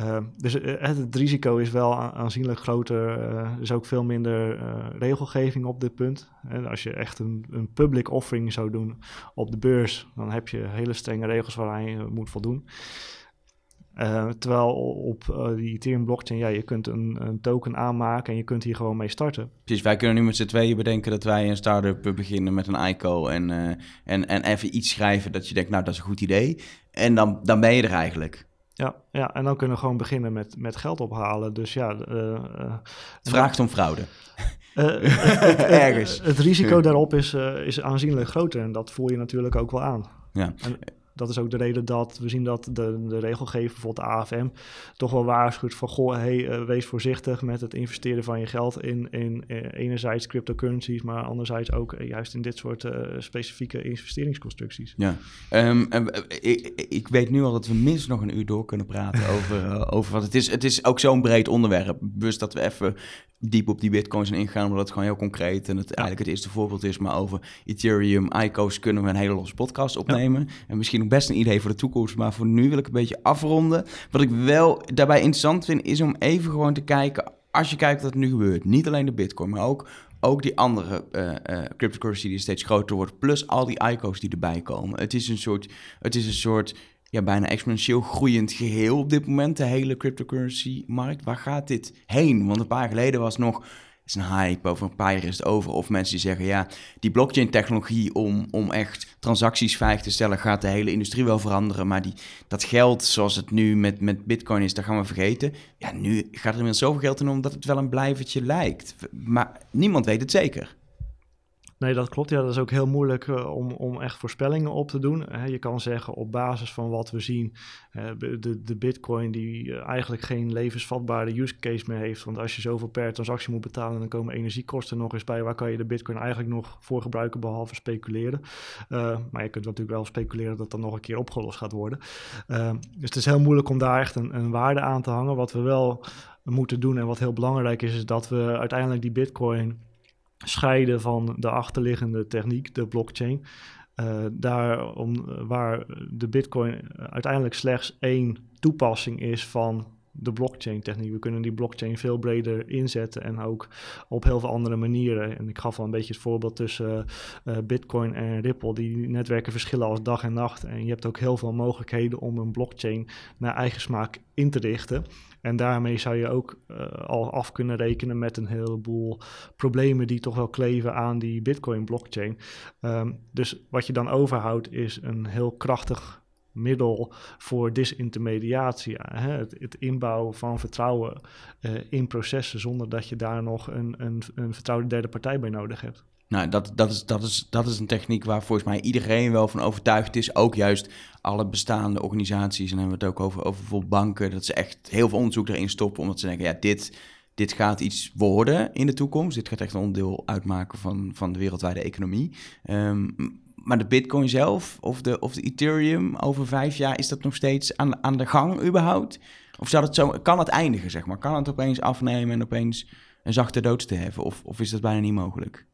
Uh, dus uh, het risico is wel aanzienlijk groter. Er is ook veel minder regelgeving op dit punt. Als je echt een, een public offering zou doen op de beurs, dan heb je hele strenge regels waaraan je moet voldoen. Terwijl op die Ethereum blockchain, ja, je kunt een, een, token aanmaken en je kunt hier gewoon mee starten. Dus wij kunnen nu met z'n tweeën bedenken dat wij een start-up beginnen met een ICO en, en, en even iets schrijven dat je denkt, nou dat is een goed idee. En dan, dan ben je er eigenlijk. Ja, ja, en dan kunnen we gewoon beginnen met, met geld ophalen. Dus ja... Het vraagt om fraude. Uh, Ergens. Het, risico daarop is, is aanzienlijk groter en dat voel je natuurlijk ook wel aan. Ja. Dat is ook de reden dat we zien dat de, de regelgever, bijvoorbeeld de AFM, toch wel waarschuwt van goh, hey, uh, wees voorzichtig met het investeren van je geld in, in uh, enerzijds cryptocurrencies, maar anderzijds ook uh, juist in dit soort specifieke investeringsconstructies. Ja, um, ik, ik, weet nu al dat we minstens nog een uur door kunnen praten over, over wat het is. Het is ook zo'n breed onderwerp, dus dat we even diep op die bitcoins ingaan, omdat het gewoon heel concreet en het eigenlijk het eerste voorbeeld is. Maar over Ethereum, ICO's kunnen we een hele losse podcast opnemen. En misschien nog best een idee voor de toekomst, maar voor nu wil ik een beetje afronden. Wat ik wel daarbij interessant vind, is om even gewoon te kijken, als je kijkt wat er nu gebeurt, niet alleen de bitcoin, maar ook ook die andere uh, uh, cryptocurrency die steeds groter wordt, plus al die ICO's die erbij komen. Het is een soort, het is een soort ja, bijna exponentieel groeiend geheel op dit moment, de hele cryptocurrency-markt. Waar gaat dit heen? Want een paar jaar geleden was nog is een hype, over een paar jaar is het over. Of mensen die zeggen, ja, die blockchain-technologie om, om echt transacties veilig te stellen, gaat de hele industrie wel veranderen. Maar die, dat geld zoals het nu met, met bitcoin is, dat gaan we vergeten. Ja, nu gaat er inmiddels zoveel geld in omdat het wel een blijvertje lijkt. Maar niemand weet het zeker. Nee, dat klopt. Ja, dat is ook heel moeilijk uh, om, om echt voorspellingen op te doen. je kan zeggen op basis van wat we zien, uh, de, de bitcoin die uh, eigenlijk geen levensvatbare use case meer heeft. Want als je zoveel per transactie moet betalen, dan komen energiekosten nog eens bij. Waar kan je de bitcoin eigenlijk nog voor gebruiken, behalve speculeren? maar je kunt natuurlijk wel speculeren dat dat nog een keer opgelost gaat worden. dus het is heel moeilijk om daar echt een, een waarde aan te hangen. Wat we wel moeten doen en wat heel belangrijk is, is dat we uiteindelijk die bitcoin scheiden van de achterliggende techniek, de blockchain. Uh, daar om, waar de Bitcoin uiteindelijk slechts één toepassing is van de blockchain-techniek. We kunnen die blockchain veel breder inzetten en ook op heel veel andere manieren. En ik gaf al een beetje het voorbeeld tussen uh, Bitcoin en Ripple. Die netwerken verschillen als dag en nacht. En je hebt ook heel veel mogelijkheden om een blockchain naar eigen smaak in te richten. En daarmee zou je ook uh, al af kunnen rekenen met een heleboel problemen die toch wel kleven aan die Bitcoin-blockchain. Um, dus wat je dan overhoudt is een heel krachtig middel voor disintermediatie. Hè? Het, inbouwen van vertrouwen uh, in processen zonder dat je daar nog een, een, een vertrouwde derde partij bij nodig hebt. Nou, dat, dat, is, dat, is, dat is een techniek waar volgens mij iedereen wel van overtuigd is. Ook juist alle bestaande organisaties. En hebben we het ook over, over bijvoorbeeld banken. Dat ze echt heel veel onderzoek erin stoppen. Omdat ze denken, ja, dit, dit gaat iets worden in de toekomst. Dit gaat echt een onderdeel uitmaken van, van de wereldwijde economie. Um, maar de Bitcoin zelf of de, of de Ethereum over vijf jaar, is dat nog steeds aan, aan de gang überhaupt? Of zou het zo, kan het eindigen, zeg maar? Kan het opeens afnemen en opeens een zachte dood te hebben? Of, of is dat bijna niet mogelijk?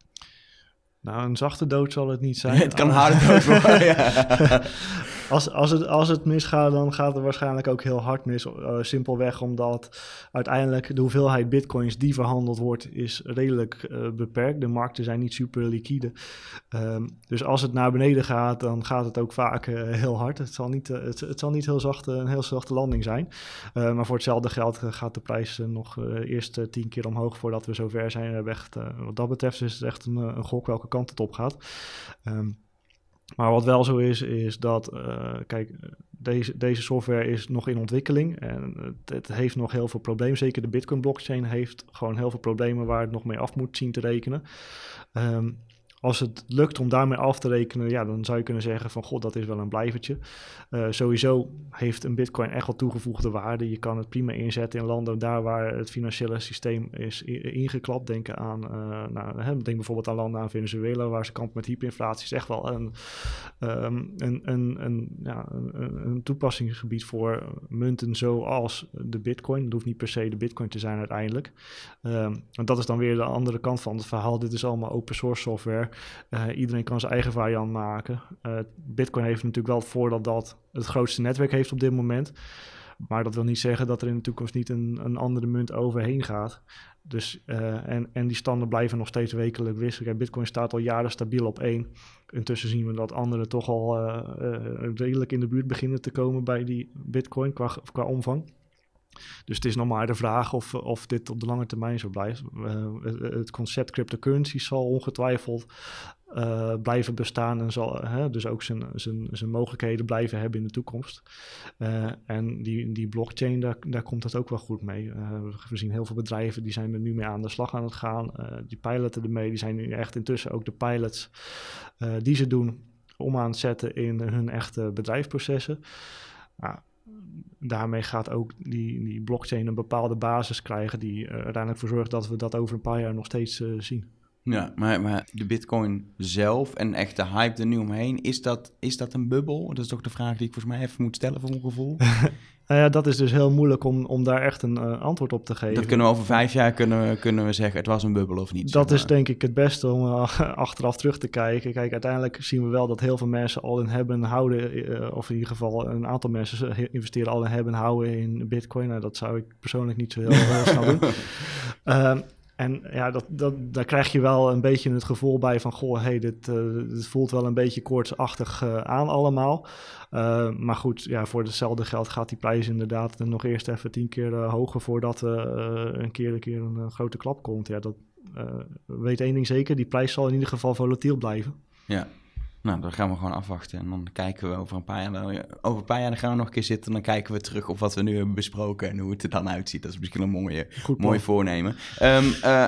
Nou, een zachte dood zal het niet zijn. het kan een harde dood worden, ja. als, als, het, als het misgaat, dan gaat het waarschijnlijk ook heel hard mis. Uh, simpelweg omdat uiteindelijk de hoeveelheid bitcoins die verhandeld wordt, is redelijk uh, beperkt. De markten zijn niet super liquide. Um, dus als het naar beneden gaat, dan gaat het ook vaak uh, heel hard. Het zal niet, het, zal niet heel zacht, een heel zachte landing zijn. maar voor hetzelfde geld gaat de prijs nog eerst tien keer omhoog voordat we zover zijn. Wat dat betreft is het echt een, een gok welke kant het op gaat. Um, maar wat wel zo is, is dat, uh, kijk, deze, deze software is nog in ontwikkeling en het, het, heeft nog heel veel problemen. Zeker de Bitcoin blockchain heeft gewoon heel veel problemen waar het nog mee af moet zien te rekenen. Um, als het lukt om daarmee af te rekenen, ja, dan zou je kunnen zeggen van god, dat is wel een blijvertje. Uh, sowieso heeft een bitcoin echt wel toegevoegde waarde. Je kan het prima inzetten in landen daar waar het financiële systeem is ingeklapt. Denk aan, uh, nou, denk bijvoorbeeld aan landen aan Venezuela, waar ze kampen met hyperinflatie. is echt wel een, een, een, een, ja, een, een, toepassingsgebied voor munten zoals de bitcoin. Het hoeft niet per se de bitcoin te zijn uiteindelijk. Um, en dat is dan weer de andere kant van het verhaal. Dit is allemaal open source software. Uh, iedereen kan zijn eigen variant maken. Uh, Bitcoin heeft natuurlijk wel het voordeel dat het grootste netwerk heeft op dit moment. Maar dat wil niet zeggen dat er in de toekomst niet een, een andere munt overheen gaat. Dus, uh, en, en die standen blijven nog steeds wekelijk wisselen. Bitcoin staat al jaren stabiel op één. Intussen zien we dat anderen toch al redelijk in de buurt beginnen te komen bij die Bitcoin qua, qua omvang. Dus het is nog maar de vraag of, of dit op de lange termijn zo blijft. Uh, het concept cryptocurrency zal ongetwijfeld uh, blijven bestaan en zal dus ook zijn, zijn, zijn mogelijkheden blijven hebben in de toekomst. Uh, en die, die blockchain, daar, daar komt het ook wel goed mee. we zien heel veel bedrijven die zijn er nu mee aan de slag aan het gaan. die piloten ermee, die zijn nu echt intussen ook de pilots die ze doen om aan het zetten in hun echte bedrijfsprocessen. Nou, daarmee gaat ook die, die blockchain een bepaalde basis krijgen die er uiteindelijk voor zorgt dat we dat over een paar jaar nog steeds zien. Ja, maar, maar de bitcoin zelf en echt de hype er nu omheen, is dat, is dat een bubbel? Dat is toch de vraag die ik volgens mij even moet stellen voor mijn gevoel. nou ja, dat is dus heel moeilijk om, om daar echt een uh, antwoord op te geven. Dat kunnen we over vijf jaar kunnen we, kunnen we zeggen, het was een bubbel of niet. Dat is denk ik het beste om uh, achteraf terug te kijken. Kijk, uiteindelijk zien we wel dat heel veel mensen al in hebben houden, uh, of in ieder geval een aantal mensen investeren al in hebben houden in bitcoin. Nou, dat zou ik persoonlijk niet zo heel, heel snel doen. En ja, dat, dat, daar krijg je wel een beetje het gevoel bij van... goh, hey, dit, dit voelt wel een beetje koortsachtig uh, aan allemaal. Uh, maar goed, ja, voor hetzelfde geld gaat die prijs inderdaad nog eerst even tien keer hoger... voordat een keer een keer een grote klap komt. Ja, dat weet één ding zeker, die prijs zal in ieder geval volatiel blijven. Ja, nou, dan gaan we gewoon afwachten. En dan kijken we over een paar jaar. Over een paar jaar dan gaan we nog een keer zitten. En dan kijken we terug op wat we nu hebben besproken. En hoe het er dan uitziet. Dat is misschien een mooie, Goed, mooi voornemen. Um, uh,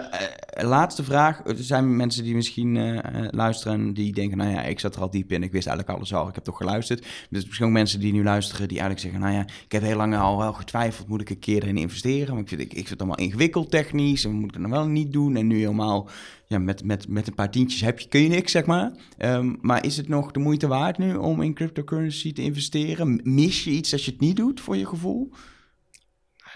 laatste vraag. Er zijn mensen die misschien uh, luisteren. Die denken: Nou ja, ik zat er al diep in. Ik wist eigenlijk alles al. Ik heb toch geluisterd. Dus misschien ook mensen die nu luisteren. Die eigenlijk zeggen: Nou ja, ik heb heel lang al wel getwijfeld. Moet ik een keer erin investeren? Maar ik vind, ik, ik vind het allemaal ingewikkeld technisch. En moet ik het dan wel niet doen? En nu helemaal ja, met, met, met een paar tientjes heb je, kun je niks, zeg maar. Um, maar is het nog de moeite waard nu om in cryptocurrency te investeren? Mis je iets als je het niet doet, voor je gevoel?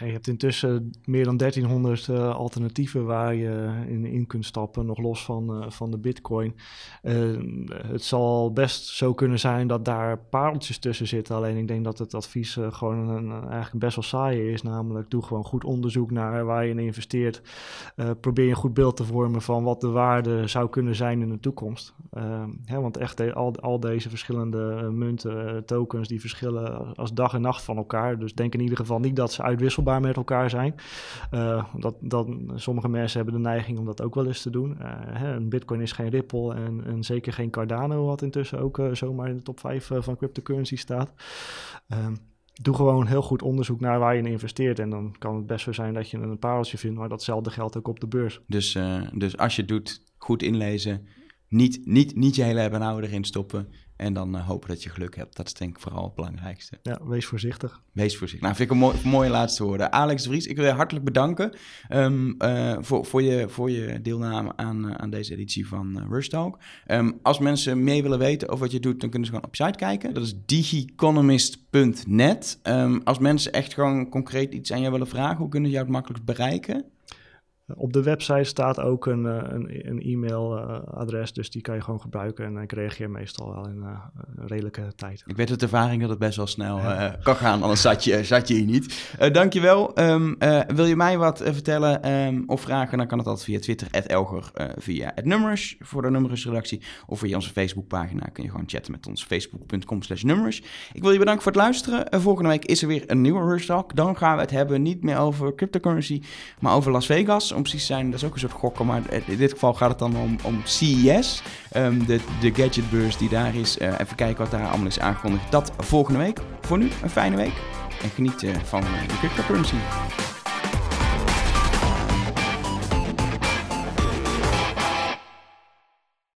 Je hebt intussen meer dan 1300 uh, eh, alternatieven waar je in, in kunt stappen, nog los van, uh, van de bitcoin. Uh, het zal best zo kunnen zijn dat daar pareltjes tussen zitten. Alleen ik denk dat het advies gewoon een, eigenlijk best wel saai is. Namelijk doe gewoon goed onderzoek naar waar je in investeert. probeer een goed beeld te vormen van wat de waarde zou kunnen zijn in de toekomst. Hè, want echt al, al deze verschillende munten, tokens, die verschillen als dag en nacht van elkaar. Dus denk in ieder geval niet dat ze uitwisselbaar met elkaar zijn. Uh, dat, dat, sommige mensen hebben de neiging om dat ook wel eens te doen. Uh, hè, een bitcoin is geen Ripple en, en zeker geen Cardano, wat intussen ook uh, zomaar in de top 5 van cryptocurrency staat. Ehm, doe gewoon heel goed onderzoek naar waar je in investeert. En dan kan het best zo zijn dat je een pareltje vindt, maar datzelfde geldt ook op de beurs. Dus, dus als je doet, goed inlezen. Niet, niet, niet je hele hebben en erin stoppen. En dan uh, hopen dat je geluk hebt. Dat is denk ik vooral het belangrijkste. Ja, wees voorzichtig. Wees voorzichtig. Nou, vind ik een mooi, mooie laatste woorden. Alex de Vries, ik wil je hartelijk bedanken um, uh, voor, voor, je, voor je deelname aan, uh, aan deze editie van uh, Rush Talk. Um, als mensen meer willen weten over wat je doet, dan kunnen ze gewoon op je site kijken. Dat is digiconomist.net. Um, ehm, als mensen echt gewoon concreet iets aan jou willen vragen, hoe kunnen ze jou het makkelijkst bereiken? Op de website staat ook een, eh, een, een e-mailadres, dus die kan je gewoon gebruiken. En ik reageer meestal wel in uh, een redelijke tijd. Ik weet uit ervaring dat het best wel snel uh, kan gaan, anders zat je, zat je hier niet. Uh, dankjewel. Um, wil je mij wat vertellen um, of vragen, dan kan het altijd via Twitter, Elger, via Nummers voor de Nummers-redactie. Of via onze Facebookpagina kun je gewoon chatten met ons, facebook.com slash nummers. Ik wil je bedanken voor het luisteren. volgende week is er weer een nieuwe Rush Talk. Dan gaan we het hebben niet meer over cryptocurrency, maar over Las Vegas precies zijn, dat is ook een soort gokken. Maar in dit geval gaat het dan om, om CES, um, de, de gadgetbeurs die daar is. Uh, even kijken wat daar allemaal is aangekondigd. Dat volgende week. Voor nu een fijne week. En geniet uh, van de cryptocurrency.